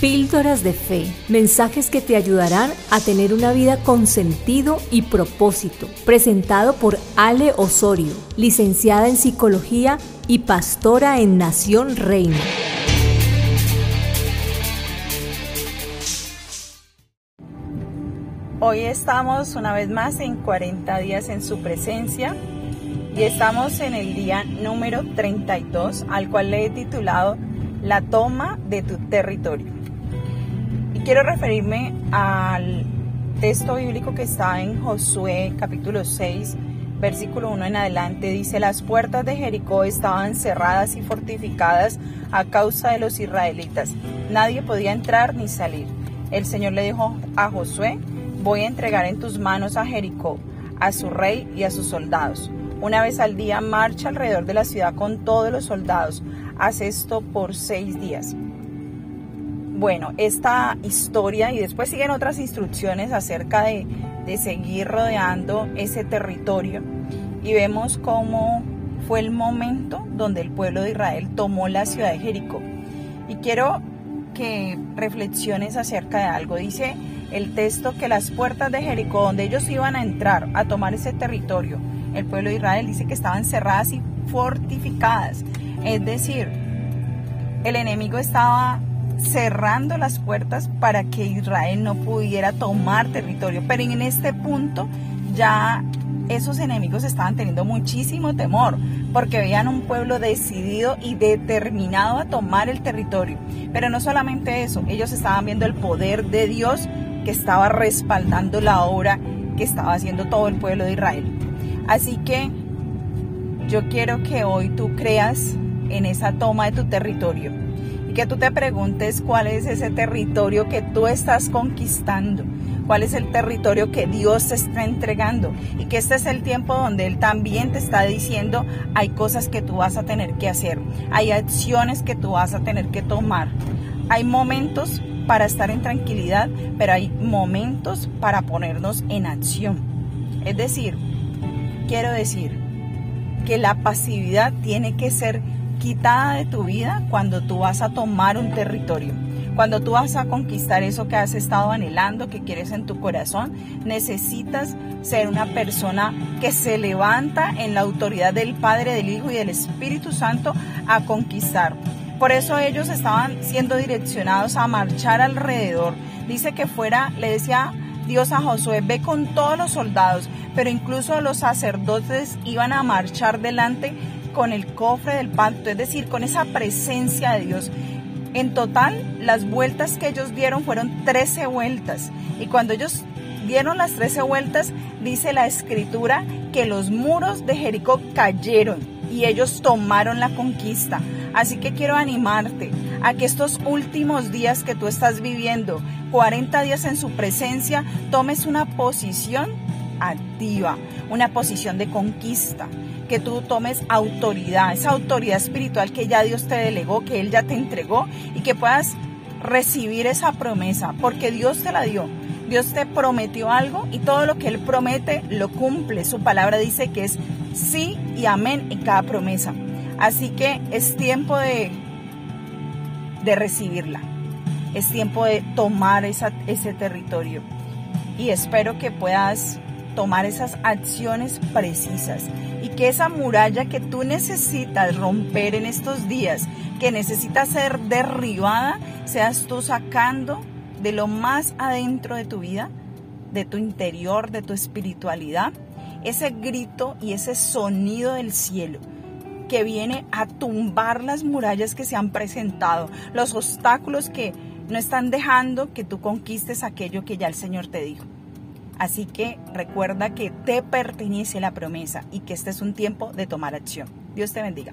Píldoras de Fe, mensajes que te ayudarán a tener una vida con sentido y propósito. Presentado por Ale Osorio, licenciada en Psicología y pastora en Nación Reina. Hoy estamos una vez más en 40 días en su presencia y estamos en el día número 32 al cual le he titulado La toma de tu territorio quiero referirme al texto bíblico que está en Josué capítulo 6, versículo 1 en adelante. Dice, las puertas de Jericó estaban cerradas y fortificadas a causa de los israelitas. Nadie podía entrar ni salir. El Señor le dijo a Josué, voy a entregar en tus manos a Jericó, a su rey y a sus soldados. Una vez al día marcha alrededor de la ciudad con todos los soldados. Haz esto por seis días. Bueno, esta historia y después siguen otras instrucciones acerca de, seguir rodeando ese territorio y vemos cómo fue el momento donde el pueblo de Israel tomó la ciudad de Jericó. Y quiero que reflexiones acerca de algo. Dice el texto que las puertas de Jericó, donde ellos iban a entrar a tomar ese territorio, el pueblo de Israel dice que estaban cerradas y fortificadas. Es decir, el enemigo estaba cerrando las puertas para que Israel no pudiera tomar territorio. Pero en este punto ya esos enemigos estaban teniendo muchísimo temor porque veían un pueblo decidido y determinado a tomar el territorio. Pero no solamente eso, ellos estaban viendo el poder de Dios que estaba respaldando la obra que estaba haciendo todo el pueblo de Israel. Así que yo quiero que hoy tú creas en esa toma de tu territorio y que tú te preguntes cuál es ese territorio que tú estás conquistando, cuál es el territorio que Dios te está entregando y que este es el tiempo donde Él también te está diciendo hay cosas que tú vas a tener que hacer, hay acciones que tú vas a tener que tomar, hay momentos para estar en tranquilidad, pero hay momentos para ponernos en acción. Es decir, quiero decir que la pasividad tiene que ser quitada de tu vida cuando tú vas a tomar un territorio. Cuando tú vas a conquistar eso que has estado anhelando, que quieres en tu corazón, necesitas ser una persona que se levanta en la autoridad del Padre, del Hijo y del Espíritu Santo a conquistar. Por eso ellos estaban siendo direccionados a marchar alrededor. Dice que fuera, le decía Dios a Josué, ve con todos los soldados, pero incluso los sacerdotes iban a marchar delante con el cofre del pacto, es decir, con esa presencia de Dios. En total, las vueltas que ellos dieron fueron 13 vueltas. Y cuando ellos dieron las 13 vueltas, dice la escritura que los muros de Jericó cayeron y ellos tomaron la conquista. Así que quiero animarte a que estos últimos días que tú estás viviendo, 40 días en su presencia, tomes una posición activa, una posición de conquista, que tú tomes autoridad, esa autoridad espiritual que ya Dios te delegó, que Él ya te entregó y que puedas recibir esa promesa, porque Dios te la dio. Dios te prometió algo y todo lo que Él promete lo cumple. Su palabra dice que es sí y amén en cada promesa. Así que es tiempo de, de recibirla. Es tiempo de tomar esa, ese territorio. Y espero que puedas tomar esas acciones precisas y que esa muralla que tú necesitas romper en estos días, que necesita ser derribada, seas tú sacando de lo más adentro de tu vida, de tu interior, de tu espiritualidad, ese grito y ese sonido del cielo que viene a tumbar las murallas que se han presentado, los obstáculos que no están dejando que tú conquistes aquello que ya el Señor te dijo. Así que recuerda que te pertenece la promesa y que este es un tiempo de tomar acción. Dios te bendiga.